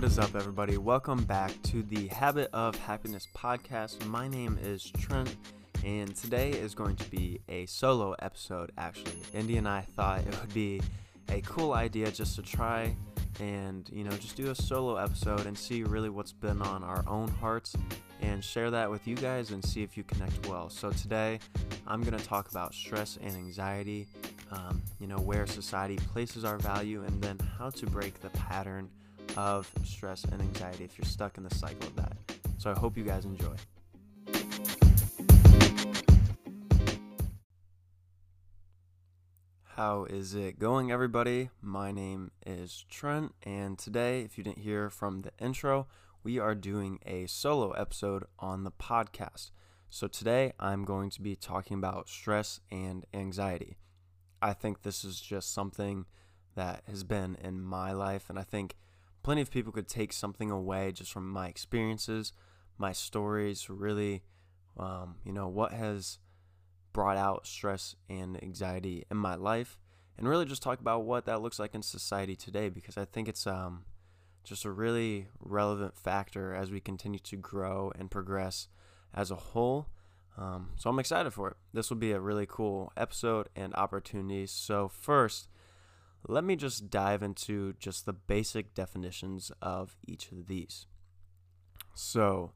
What is up, everybody? Welcome back to the Habit of Happiness podcast. My name is Trent, and today is going to be a solo episode, actually. Indy and I thought it would be a cool idea just to try and, you know, just do a solo episode and see really what's been on our own hearts and share that with you guys and see if you connect well. So, today I'm going to talk about stress and anxiety, um, you know, where society places our value, and then how to break the pattern of stress and anxiety if you're stuck in the cycle of that. So, I hope you guys enjoy. How is it going, everybody? My name is Trent, and today, if you didn't hear from the intro, we are doing a solo episode on the podcast. So, today I'm going to be talking about stress and anxiety. I think this is just something that has been in my life, and I think plenty of people could take something away just from my experiences, my stories, really, um, you know, what has brought out stress and anxiety in my life and really just talk about what that looks like in society today because I think it's um, just a really relevant factor as we continue to grow and progress as a whole. Um, so I'm excited for it. This will be a really cool episode and opportunity. So, first, let me just dive into just the basic definitions of each of these. So,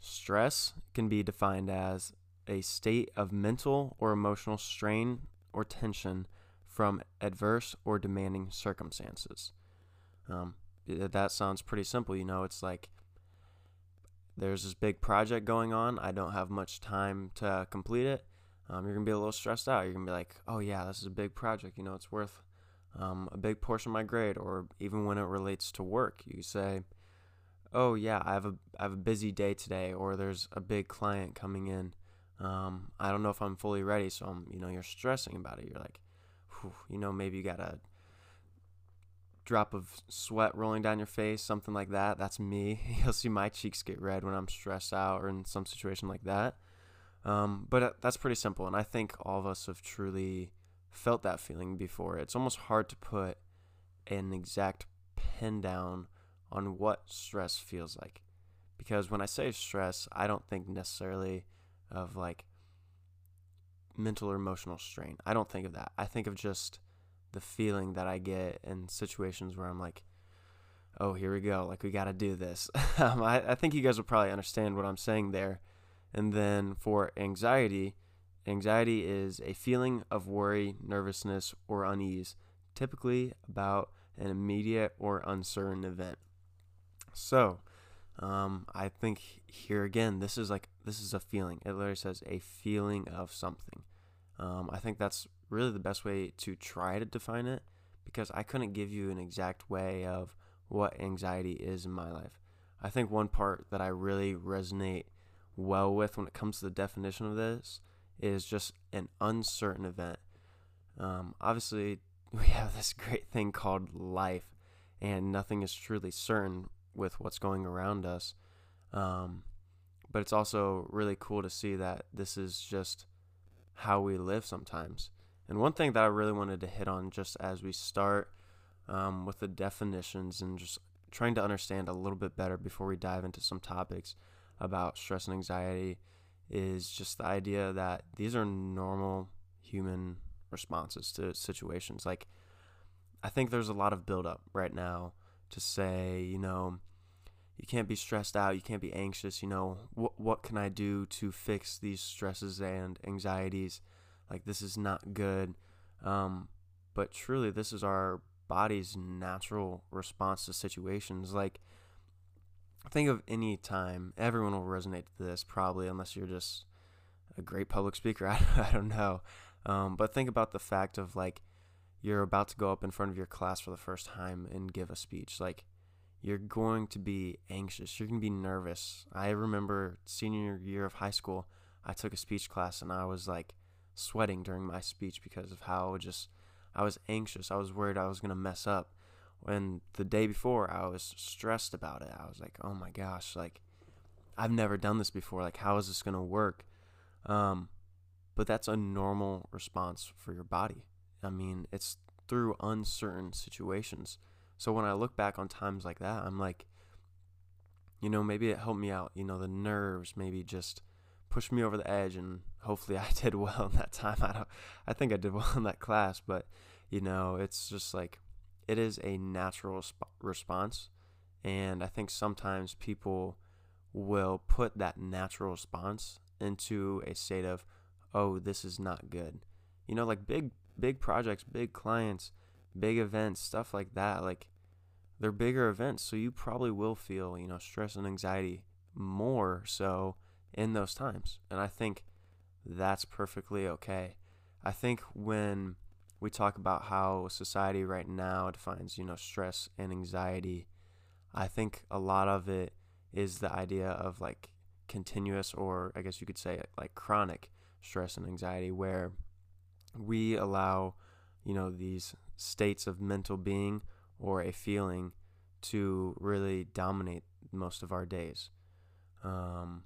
stress can be defined as a state of mental or emotional strain or tension from adverse or demanding circumstances. Um, that sounds pretty simple. You know, it's like there's this big project going on. I don't have much time to complete it. Um, you're going to be a little stressed out. You're going to be like, oh, yeah, this is a big project. You know, it's worth um, a big portion of my grade. Or even when it relates to work, you say, oh, yeah, I have a, I have a busy day today. Or there's a big client coming in um, I don't know if I'm fully ready. So I'm, you know, you're stressing about it. You're like, you know, maybe you got a drop of sweat rolling down your face, something like that. That's me. You'll see my cheeks get red when I'm stressed out or in some situation like that. Um, but uh, that's pretty simple. And I think all of us have truly felt that feeling before. It's almost hard to put an exact pin down on what stress feels like. Because when I say stress, I don't think necessarily of like mental or emotional strain. I don't think of that. I think of just the feeling that I get in situations where I'm like, oh, here we go. Like, we got to do this. um, I, I think you guys will probably understand what I'm saying there. And then for anxiety, anxiety is a feeling of worry, nervousness, or unease, typically about an immediate or uncertain event. So, um, I think here again, this is like this is a feeling. It literally says a feeling of something. Um, I think that's really the best way to try to define it because I couldn't give you an exact way of what anxiety is in my life. I think one part that I really resonate well with when it comes to the definition of this is just an uncertain event. Um, obviously, we have this great thing called life, and nothing is truly certain with what's going around us. Um, but it's also really cool to see that this is just how we live sometimes. And one thing that I really wanted to hit on just as we start um, with the definitions and just trying to understand a little bit better before we dive into some topics about stress and anxiety is just the idea that these are normal human responses to situations. Like, I think there's a lot of buildup right now to say, you know, you can't be stressed out, you can't be anxious, you know, what what can I do to fix these stresses and anxieties? Like this is not good. Um, but truly this is our body's natural response to situations. Like think of any time, everyone will resonate to this probably unless you're just a great public speaker. I, I don't know. Um, but think about the fact of like you're about to go up in front of your class for the first time and give a speech. Like, you're going to be anxious. You're going to be nervous. I remember senior year of high school, I took a speech class and I was like sweating during my speech because of how just I was anxious. I was worried I was going to mess up. And the day before, I was stressed about it. I was like, "Oh my gosh, like I've never done this before. Like how is this going to work?" Um but that's a normal response for your body. I mean, it's through uncertain situations. So when I look back on times like that, I'm like, you know, maybe it helped me out. You know, the nerves maybe just pushed me over the edge, and hopefully I did well in that time. I don't, I think I did well in that class, but you know, it's just like it is a natural sp- response, and I think sometimes people will put that natural response into a state of, oh, this is not good. You know, like big big projects, big clients, big events, stuff like that. Like they're bigger events, so you probably will feel, you know, stress and anxiety more so in those times. And I think that's perfectly okay. I think when we talk about how society right now defines, you know, stress and anxiety, I think a lot of it is the idea of like continuous or I guess you could say like chronic stress and anxiety where we allow, you know, these states of mental being or a feeling to really dominate most of our days. Um,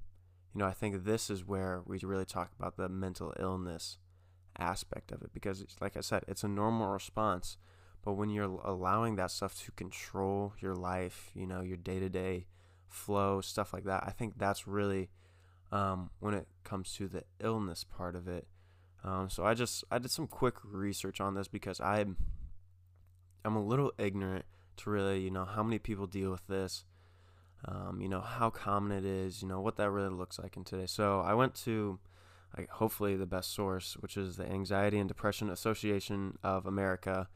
you know, I think this is where we really talk about the mental illness aspect of it because, like I said, it's a normal response. But when you're allowing that stuff to control your life, you know, your day to day flow, stuff like that, I think that's really um, when it comes to the illness part of it. Um, so I just I did some quick research on this because I'm I'm a little ignorant to really you know how many people deal with this, um, you know how common it is, you know what that really looks like in today. So I went to hopefully the best source, which is the Anxiety and Depression Association of America.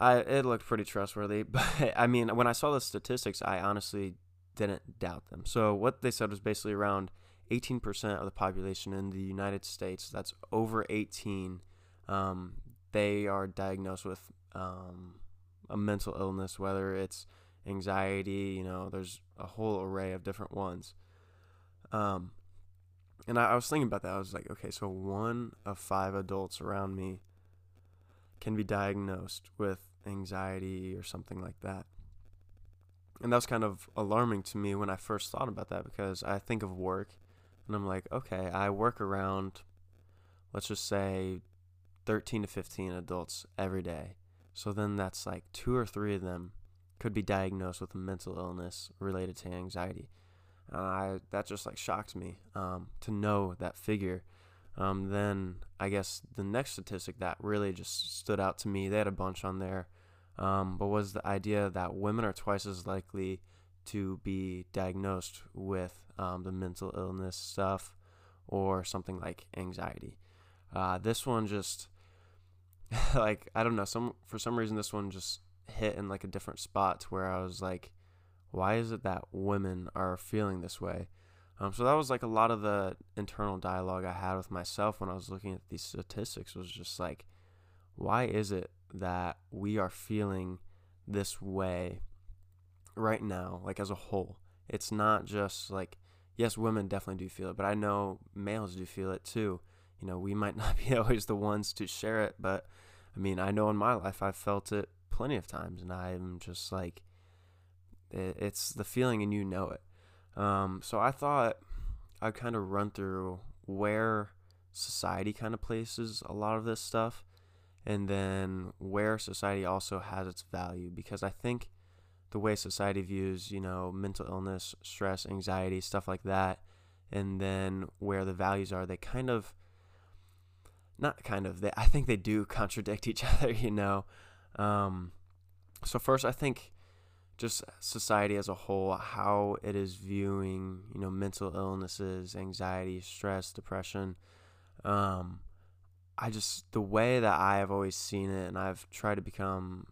I it looked pretty trustworthy, but I mean when I saw the statistics, I honestly didn't doubt them. So what they said was basically around 18% of the population in the United States that's over 18, um, they are diagnosed with um, a mental illness, whether it's anxiety, you know, there's a whole array of different ones. Um, and I, I was thinking about that. I was like, okay, so one of five adults around me can be diagnosed with anxiety or something like that. And that was kind of alarming to me when I first thought about that because I think of work and I'm like, okay, I work around, let's just say, 13 to 15 adults every day. So then that's like two or three of them could be diagnosed with a mental illness related to anxiety. And I that just like shocked me um, to know that figure. Um, then I guess the next statistic that really just stood out to me, they had a bunch on there, um, but was the idea that women are twice as likely to be diagnosed with um, the mental illness stuff or something like anxiety. Uh, this one just like I don't know some for some reason this one just hit in like a different spot to where I was like, why is it that women are feeling this way? Um, so that was like a lot of the internal dialogue I had with myself when I was looking at these statistics was just like, why is it that we are feeling this way right now, like as a whole? It's not just like yes, women definitely do feel it, but I know males do feel it too. You know, we might not be always the ones to share it, but I mean, I know in my life I've felt it plenty of times, and I'm just like, it's the feeling, and you know it. Um, so I thought I'd kind of run through where society kind of places a lot of this stuff, and then where society also has its value, because I think the way society views, you know, mental illness, stress, anxiety, stuff like that, and then where the values are, they kind of not kind of they I think they do contradict each other, you know. Um, so first I think just society as a whole, how it is viewing, you know, mental illnesses, anxiety, stress, depression. Um, I just the way that I have always seen it, and I've tried to become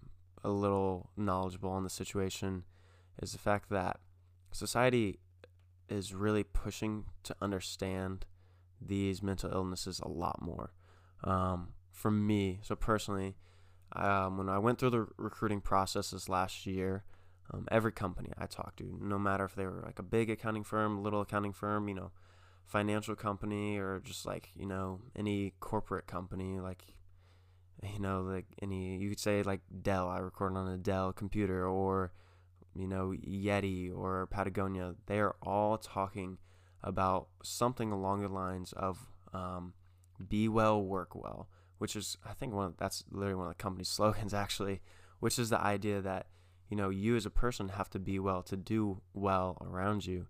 a little knowledgeable on the situation is the fact that society is really pushing to understand these mental illnesses a lot more. Um, for me, so personally, um, when I went through the recruiting processes last year, um, every company I talked to, no matter if they were like a big accounting firm, little accounting firm, you know, financial company, or just like, you know, any corporate company, like you know, like any you could say like Dell. I record on a Dell computer, or you know, Yeti or Patagonia. They are all talking about something along the lines of um, "Be well, work well," which is I think one of, that's literally one of the company's slogans actually, which is the idea that you know, you as a person have to be well to do well around you.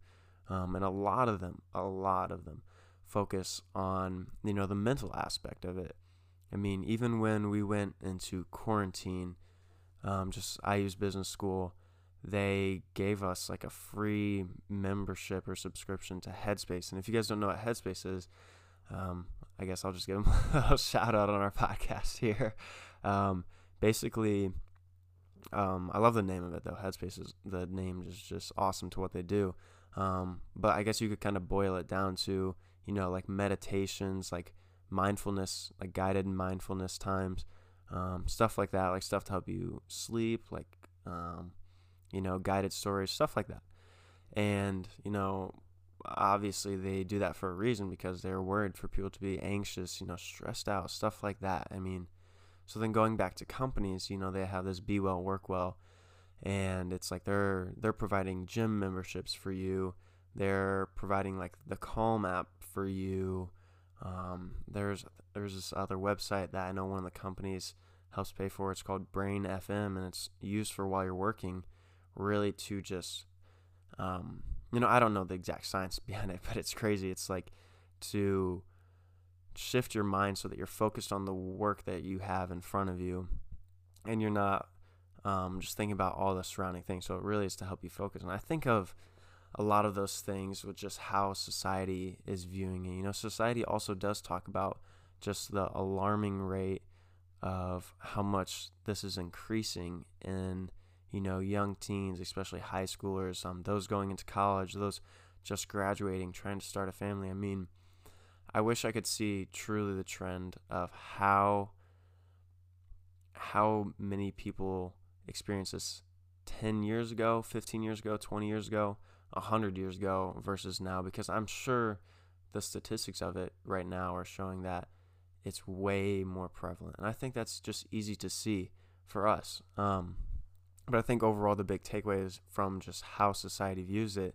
Um, and a lot of them, a lot of them focus on, you know, the mental aspect of it. I mean, even when we went into quarantine, um, just I use business school, they gave us like a free membership or subscription to Headspace. And if you guys don't know what Headspace is, um, I guess I'll just give them a shout out on our podcast here. Um, basically, um, I love the name of it though. Headspace is the name is just awesome to what they do. Um, but I guess you could kind of boil it down to you know like meditations, like mindfulness, like guided mindfulness times, um, stuff like that, like stuff to help you sleep, like um, you know guided stories, stuff like that. And you know, obviously they do that for a reason because they're worried for people to be anxious, you know, stressed out, stuff like that. I mean, so then going back to companies, you know, they have this be well, work well, and it's like they're they're providing gym memberships for you. They're providing like the Calm app for you. Um, there's there's this other website that I know one of the companies helps pay for. It's called Brain FM, and it's used for while you're working, really to just, um, you know, I don't know the exact science behind it, but it's crazy. It's like to shift your mind so that you're focused on the work that you have in front of you and you're not um, just thinking about all the surrounding things. So it really is to help you focus. And I think of a lot of those things with just how society is viewing it. You know, society also does talk about just the alarming rate of how much this is increasing in, you know, young teens, especially high schoolers, um, those going into college, those just graduating, trying to start a family. I mean, I wish I could see truly the trend of how how many people experienced this 10 years ago, 15 years ago, 20 years ago, 100 years ago versus now because I'm sure the statistics of it right now are showing that it's way more prevalent. And I think that's just easy to see for us. Um, but I think overall, the big takeaways from just how society views it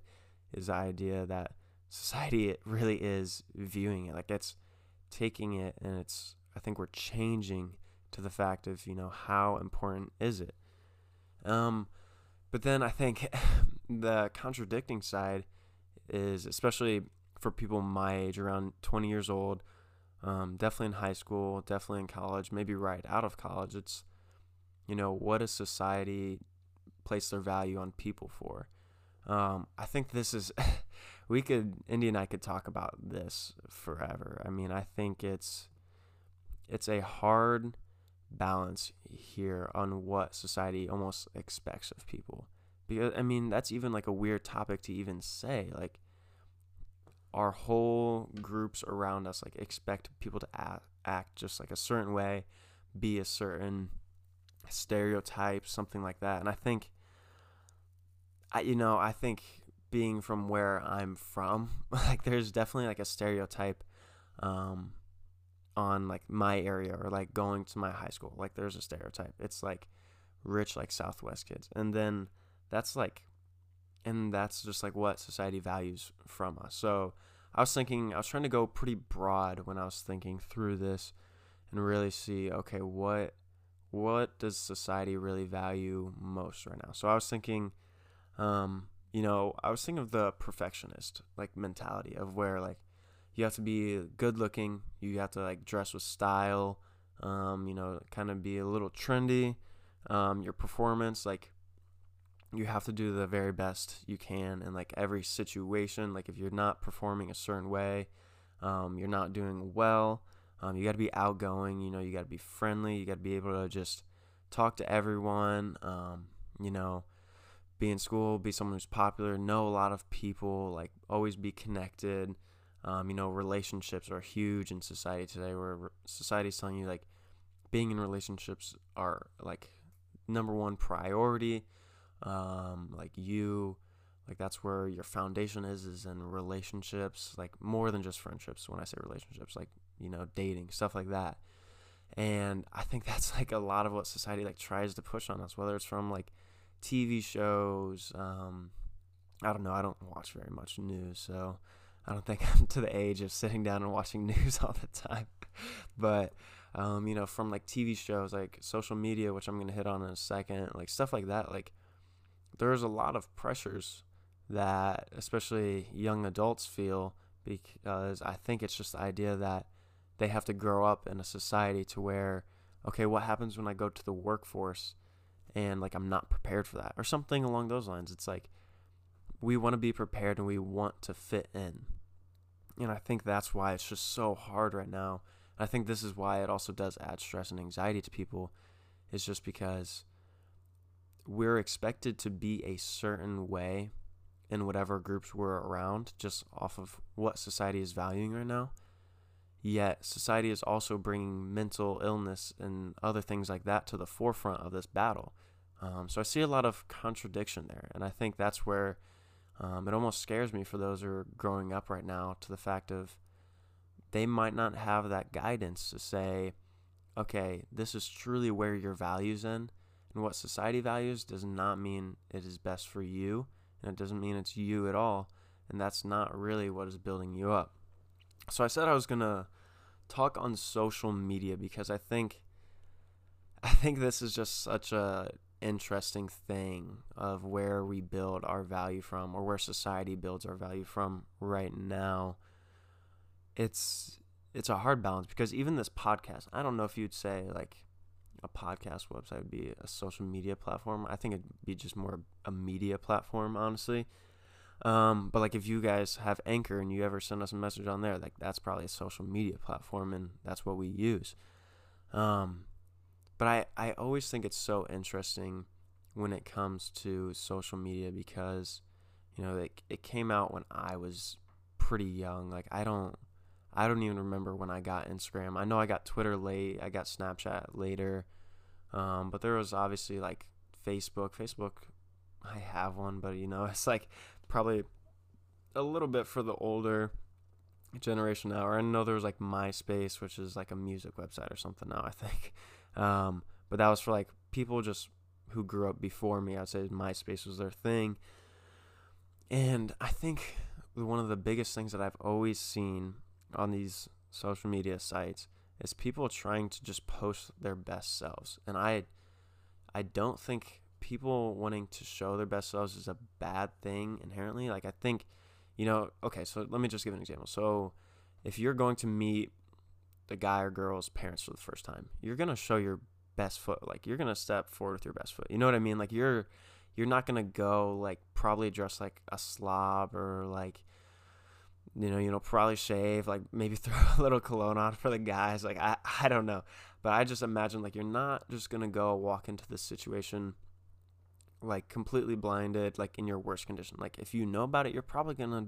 is the idea that society it really is viewing it like it's taking it and it's i think we're changing to the fact of you know how important is it? Um but then i think the contradicting side is especially for people my age around 20 years old um, definitely in high school definitely in college maybe right out of college it's you know what does society place their value on people for? Um, i think this is we could Indy and I could talk about this forever. I mean, I think it's it's a hard balance here on what society almost expects of people. Because I mean, that's even like a weird topic to even say. Like our whole groups around us like expect people to act, act just like a certain way, be a certain stereotype, something like that. And I think I you know, I think being from where I'm from, like there's definitely like a stereotype um on like my area or like going to my high school. Like there's a stereotype. It's like rich like Southwest kids. And then that's like and that's just like what society values from us. So I was thinking I was trying to go pretty broad when I was thinking through this and really see okay, what what does society really value most right now? So I was thinking um you know, I was thinking of the perfectionist like mentality of where like you have to be good looking, you have to like dress with style, um, you know, kind of be a little trendy. Um, your performance, like you have to do the very best you can in like every situation. Like if you're not performing a certain way, um, you're not doing well. Um, you got to be outgoing. You know, you got to be friendly. You got to be able to just talk to everyone. Um, you know, be in school, be someone who's popular, know a lot of people, like always be connected. Um, you know, relationships are huge in society today, where society's telling you like being in relationships are like number one priority. Um, like you, like that's where your foundation is, is in relationships, like more than just friendships. When I say relationships, like you know, dating stuff like that. And I think that's like a lot of what society like tries to push on us, whether it's from like TV shows. Um, I don't know. I don't watch very much news, so I don't think I'm to the age of sitting down and watching news all the time. but um, you know, from like TV shows, like social media, which I'm gonna hit on in a second, like stuff like that, like there's a lot of pressures that especially young adults feel because I think it's just the idea that they have to grow up in a society to where okay, what happens when I go to the workforce and like I'm not prepared for that or something along those lines. It's like we want to be prepared and we want to fit in. And I think that's why it's just so hard right now. I think this is why it also does add stress and anxiety to people is just because we're expected to be a certain way in whatever groups we're around just off of what society is valuing right now. Yet, society is also bringing mental illness and other things like that to the forefront of this battle. Um, so I see a lot of contradiction there. And I think that's where um, it almost scares me for those who are growing up right now to the fact of they might not have that guidance to say, okay, this is truly where your values in. And what society values does not mean it is best for you. And it doesn't mean it's you at all. And that's not really what is building you up. So I said I was going to talk on social media because I think I think this is just such a interesting thing of where we build our value from or where society builds our value from right now. It's it's a hard balance because even this podcast, I don't know if you'd say like a podcast website would be a social media platform. I think it'd be just more a media platform, honestly. Um, but like if you guys have Anchor and you ever send us a message on there, like that's probably a social media platform and that's what we use. Um, but I, I always think it's so interesting when it comes to social media because, you know, it, it came out when I was pretty young. Like I don't I don't even remember when I got Instagram. I know I got Twitter late, I got Snapchat later. Um, but there was obviously like Facebook. Facebook I have one, but you know, it's like probably a little bit for the older generation now. Or I know there was like MySpace, which is like a music website or something now, I think. Um, but that was for like people just who grew up before me. I'd say MySpace was their thing. And I think one of the biggest things that I've always seen on these social media sites is people trying to just post their best selves. And I I don't think people wanting to show their best selves is a bad thing inherently. Like I think, you know, okay, so let me just give an example. So if you're going to meet the guy or girl's parents for the first time, you're gonna show your best foot. Like you're gonna step forward with your best foot. You know what I mean? Like you're you're not gonna go like probably dress like a slob or like you know, you know, probably shave, like maybe throw a little cologne on for the guys. Like I, I don't know, but I just imagine like you're not just gonna go walk into this situation like completely blinded, like in your worst condition. Like if you know about it, you're probably gonna,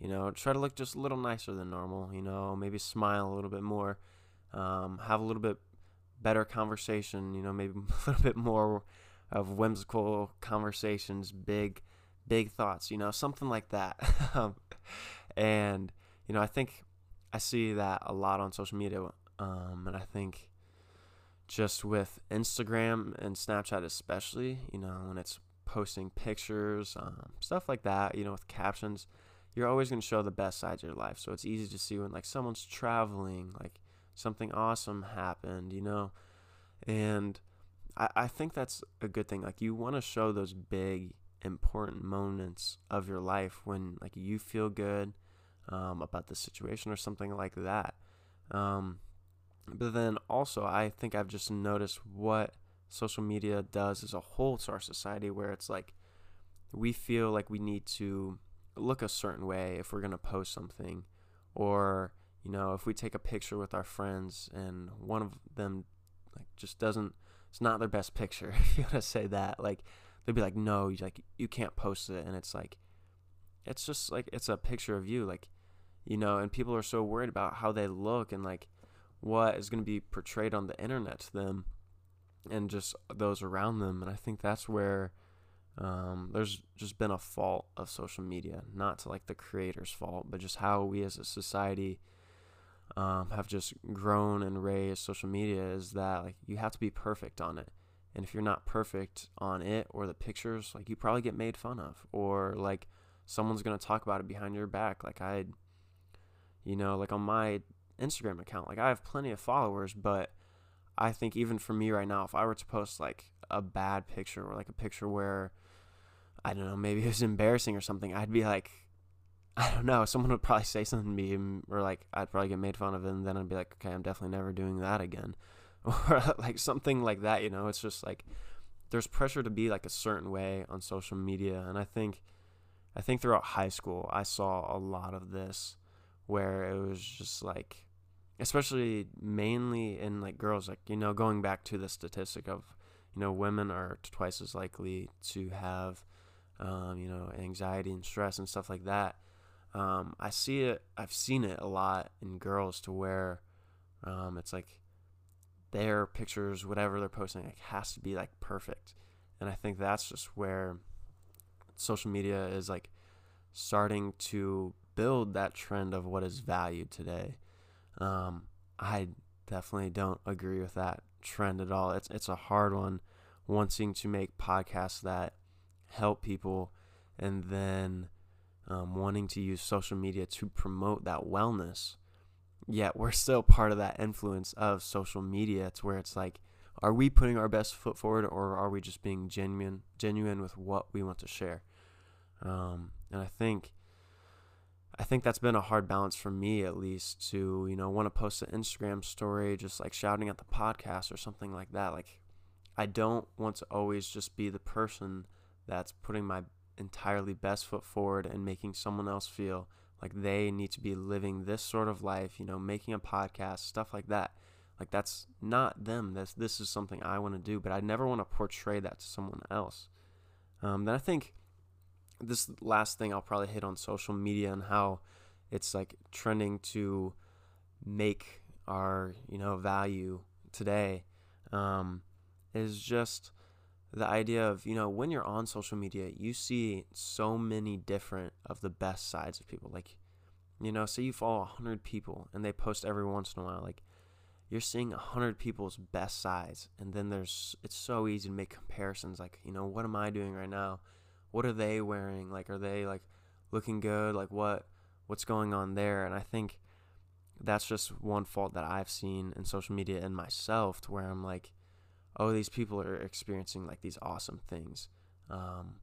you know, try to look just a little nicer than normal. You know, maybe smile a little bit more, um, have a little bit better conversation. You know, maybe a little bit more of whimsical conversations, big, big thoughts. You know, something like that. Um, and you know, I think I see that a lot on social media, um, and I think just with Instagram and Snapchat, especially, you know, when it's posting pictures, um, stuff like that, you know, with captions, you're always going to show the best sides of your life. So it's easy to see when like someone's traveling, like something awesome happened, you know, and I, I think that's a good thing. Like you want to show those big, important moments of your life when like you feel good um, about the situation or something like that. Um, but then also, I think I've just noticed what social media does as a whole to our society, where it's like we feel like we need to look a certain way if we're going to post something, or you know, if we take a picture with our friends and one of them like just doesn't, it's not their best picture. If you want to say that, like they'd be like, no, you like you can't post it, and it's like, it's just like it's a picture of you, like you know, and people are so worried about how they look and like what is going to be portrayed on the internet to them and just those around them. And I think that's where um, there's just been a fault of social media, not to like the creator's fault, but just how we as a society um, have just grown and raised social media is that like you have to be perfect on it. And if you're not perfect on it or the pictures, like you probably get made fun of, or like someone's gonna talk about it behind your back. Like I, you know, like on my Instagram account. Like I have plenty of followers, but I think even for me right now, if I were to post like a bad picture or like a picture where I don't know, maybe it was embarrassing or something, I'd be like, I don't know, someone would probably say something to me, or like I'd probably get made fun of it, and then I'd be like, okay, I'm definitely never doing that again, or like something like that. You know, it's just like there's pressure to be like a certain way on social media, and I think, I think throughout high school, I saw a lot of this, where it was just like, especially mainly in like girls, like you know, going back to the statistic of, you know, women are twice as likely to have um, you know, anxiety and stress and stuff like that. Um, I see it. I've seen it a lot in girls to where um, it's like their pictures, whatever they're posting, like has to be like perfect, and I think that's just where social media is like starting to build that trend of what is valued today. Um, I definitely don't agree with that trend at all. It's it's a hard one wanting to make podcasts that help people and then um, wanting to use social media to promote that wellness. Yet we're still part of that influence of social media to where it's like, are we putting our best foot forward or are we just being genuine genuine with what we want to share? Um, and I think I think that's been a hard balance for me at least to, you know, want to post an Instagram story just like shouting at the podcast or something like that. Like I don't want to always just be the person that's putting my entirely best foot forward and making someone else feel like they need to be living this sort of life, you know, making a podcast, stuff like that. Like that's not them. This this is something I want to do, but I never want to portray that to someone else. Um, then I think this last thing I'll probably hit on social media and how it's like trending to make our you know value today um, is just the idea of you know when you're on social media you see so many different of the best sides of people. Like you know say you follow 100 people and they post every once in a while like you're seeing 100 people's best sides. And then there's it's so easy to make comparisons like you know what am i doing right now what are they wearing? Like are they like looking good? Like what what's going on there? And i think that's just one fault that i've seen in social media and myself to where i'm like oh, these people are experiencing like these awesome things, um,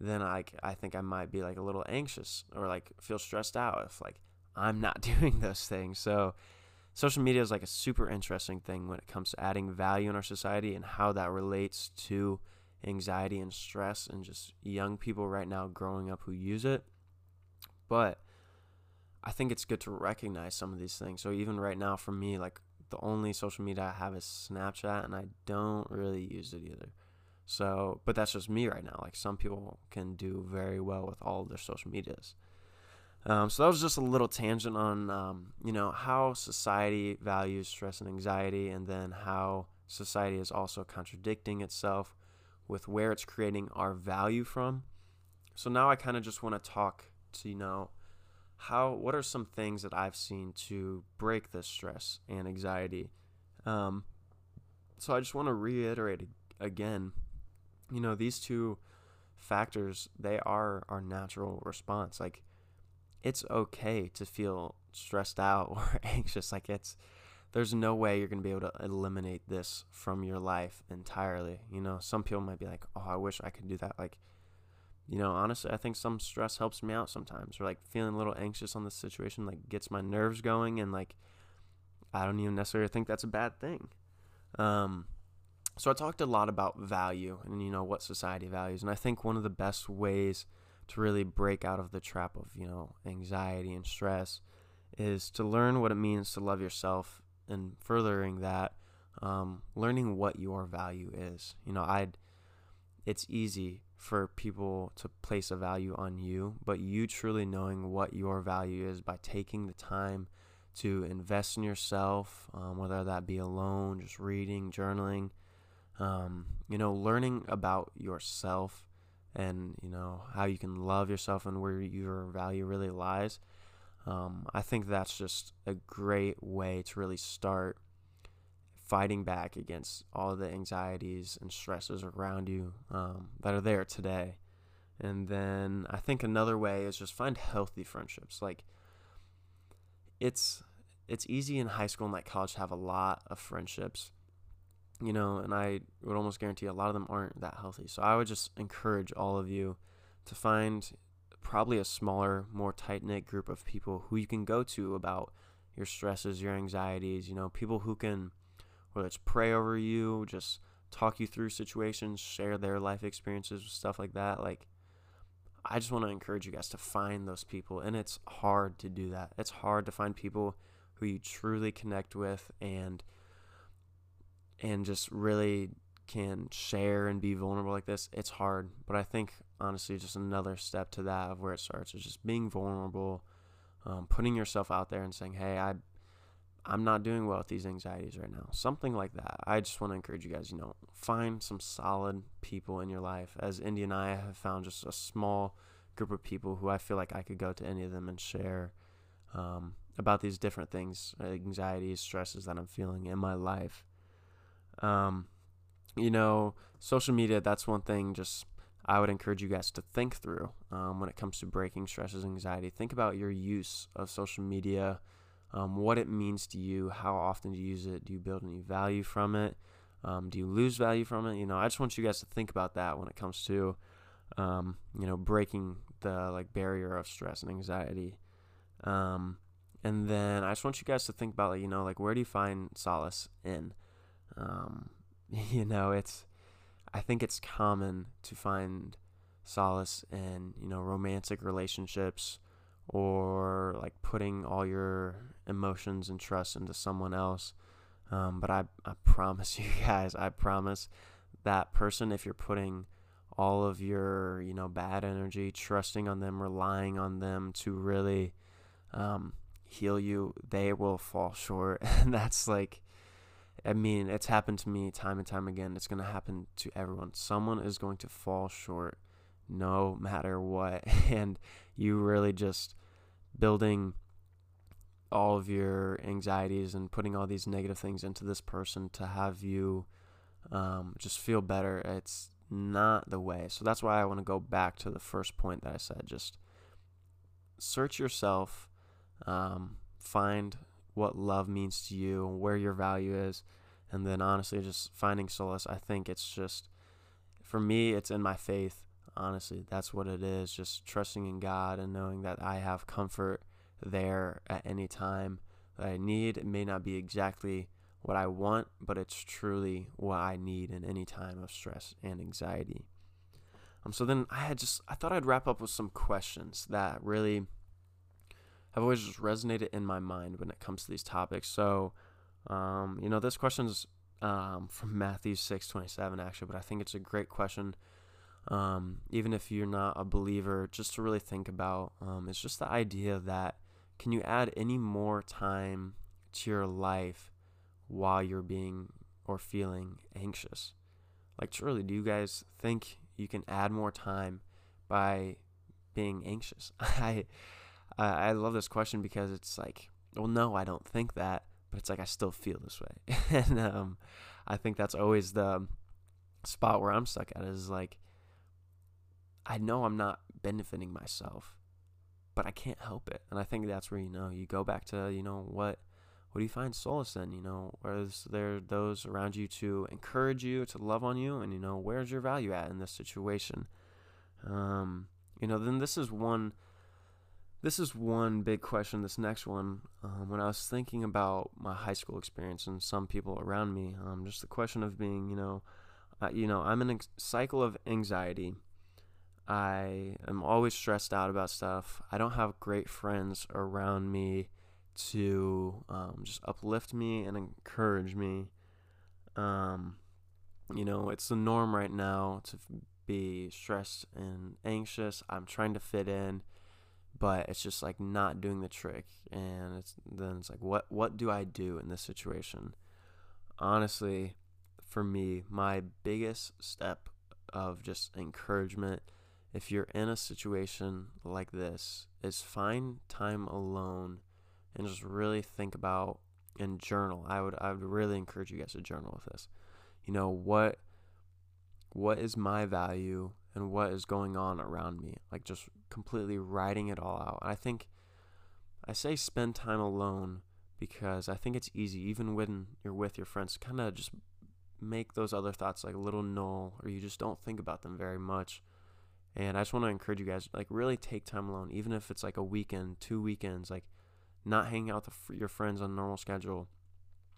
then I, I think I might be like a little anxious or like feel stressed out if like I'm not doing those things. So social media is like a super interesting thing when it comes to adding value in our society and how that relates to anxiety and stress and just young people right now growing up who use it. But I think it's good to recognize some of these things. So even right now for me, like the only social media I have is Snapchat, and I don't really use it either. So, but that's just me right now. Like some people can do very well with all their social medias. Um, so that was just a little tangent on, um, you know, how society values stress and anxiety, and then how society is also contradicting itself with where it's creating our value from. So now I kind of just want to talk to, you know, how what are some things that I've seen to break this stress and anxiety? Um, so I just want to reiterate again, you know, these two factors they are our natural response. Like it's okay to feel stressed out or anxious. Like it's there's no way you're going to be able to eliminate this from your life entirely. You know, some people might be like, "Oh, I wish I could do that." Like you know, honestly, I think some stress helps me out sometimes, or like feeling a little anxious on the situation, like gets my nerves going, and like I don't even necessarily think that's a bad thing. Um, so I talked a lot about value and you know what society values, and I think one of the best ways to really break out of the trap of you know anxiety and stress is to learn what it means to love yourself, and furthering that, um, learning what your value is. You know, I'd it's easy for people to place a value on you, but you truly knowing what your value is by taking the time to invest in yourself, um, whether that be alone, just reading, journaling, um, you know, learning about yourself and, you know, how you can love yourself and where your value really lies. Um, I think that's just a great way to really start fighting back against all the anxieties and stresses around you um, that are there today. And then I think another way is just find healthy friendships. Like it's it's easy in high school and like college to have a lot of friendships, you know, and I would almost guarantee a lot of them aren't that healthy. So I would just encourage all of you to find probably a smaller, more tight knit group of people who you can go to about your stresses, your anxieties, you know, people who can, whether it's pray over you, just talk you through situations, share their life experiences, stuff like that. Like, I just want to encourage you guys to find those people. And it's hard to do that. It's hard to find people who you truly connect with and and just really can share and be vulnerable like this. It's hard, but I think honestly just another step to that of where it starts is just being vulnerable, um, putting yourself out there and saying, "Hey, I I'm not doing well with these anxieties right now. Something like that. I just want to encourage you guys, you know, find some solid people in your life. As Indy and I have found just a small group of people who I feel like I could go to any of them and share um, about these different things, anxieties, stresses that I'm feeling in my life. Um, you know, social media, that's one thing just I would encourage you guys to think through um, when it comes to breaking stresses, and anxiety. Think about your use of social media um, what it means to you, how often do you use it, do you build any value from it, um, do you lose value from it? You know, I just want you guys to think about that when it comes to, um, you know, breaking the like barrier of stress and anxiety. Um, and then I just want you guys to think about, like, you know, like where do you find solace in? Um, you know, it's, I think it's common to find solace in, you know, romantic relationships or like putting all your emotions and trust into someone else. Um, but I, I promise you guys, I promise that person, if you're putting all of your, you know, bad energy, trusting on them, relying on them to really um, heal you, they will fall short. And that's like, I mean, it's happened to me time and time again. It's going to happen to everyone. Someone is going to fall short no matter what. And you really just building all of your anxieties and putting all these negative things into this person to have you um, just feel better. It's not the way. So that's why I want to go back to the first point that I said. Just search yourself, um, find what love means to you, where your value is, and then honestly, just finding solace. I think it's just, for me, it's in my faith honestly. That's what it is just trusting in god and knowing that i have comfort there at any time that i need. It may not be exactly what i want but it's truly what i need in any time of stress and anxiety. Um, so then i had just i thought i'd wrap up with some questions that really have always just resonated in my mind when it comes to these topics so um, you know this question's um, from matthew 6 27 actually but i think it's a great question um, even if you're not a believer, just to really think about. Um, it's just the idea that can you add any more time to your life while you're being or feeling anxious? Like, truly, do you guys think you can add more time by being anxious? I, I love this question because it's like, well, no, I don't think that, but it's like I still feel this way, and um, I think that's always the spot where I'm stuck at is like I know I'm not benefiting myself, but I can't help it. And I think that's where, you know, you go back to, you know, what what do you find solace in? You know, is there those around you to encourage you, to love on you, and you know, where's your value at in this situation? Um, you know, then this is one this is one big question. This next one, um, when I was thinking about my high school experience and some people around me, um, just the question of being, you know, uh, you know, I'm in a cycle of anxiety I am always stressed out about stuff. I don't have great friends around me to um, just uplift me and encourage me. Um, you know, it's the norm right now to be stressed and anxious. I'm trying to fit in, but it's just like not doing the trick. And it's then it's like, what what do I do in this situation? Honestly, for me, my biggest step of just encouragement if you're in a situation like this, is find time alone and just really think about and journal. I would I would really encourage you guys to journal with this. You know, what what is my value and what is going on around me? Like just completely writing it all out. I think I say spend time alone because I think it's easy even when you're with your friends to kind of just make those other thoughts like a little null or you just don't think about them very much And I just want to encourage you guys, like, really take time alone, even if it's like a weekend, two weekends, like, not hanging out with your friends on a normal schedule.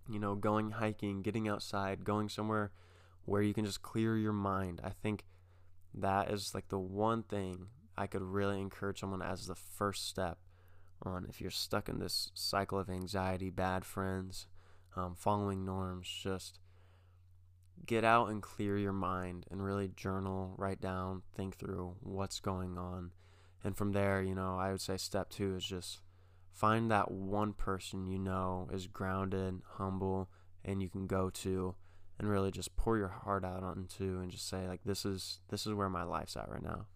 You know, going hiking, getting outside, going somewhere where you can just clear your mind. I think that is like the one thing I could really encourage someone as the first step on if you're stuck in this cycle of anxiety, bad friends, um, following norms, just get out and clear your mind and really journal, write down, think through what's going on. And from there, you know, I would say step two is just find that one person you know is grounded, humble, and you can go to and really just pour your heart out onto and just say like this is this is where my life's at right now.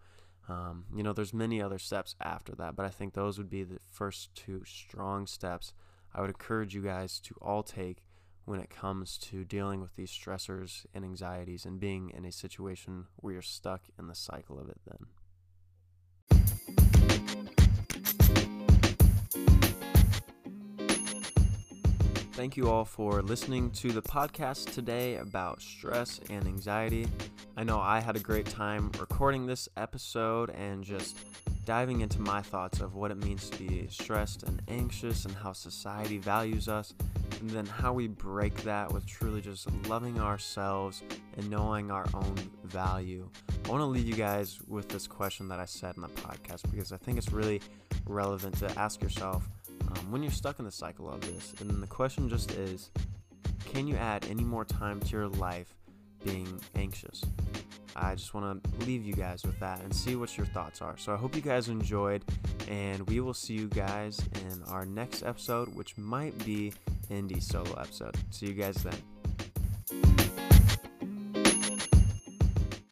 Um, you know, there's many other steps after that, but I think those would be the first two strong steps I would encourage you guys to all take when it comes to dealing with these stressors and anxieties and being in a situation where you're stuck in the cycle of it then. Thank you all for listening to the podcast today about stress and anxiety. I know I had a great time recording this episode and just diving into my thoughts of what it means to be stressed and anxious and how society values us, and then how we break that with truly just loving ourselves and knowing our own value. I want to leave you guys with this question that I said in the podcast because I think it's really relevant to ask yourself um, when you're stuck in the cycle of this. And the question just is can you add any more time to your life being anxious? I just want to leave you guys with that and see what your thoughts are. So I hope you guys enjoyed, and we will see you guys in our next episode, which might be Indy solo episode. See you guys then.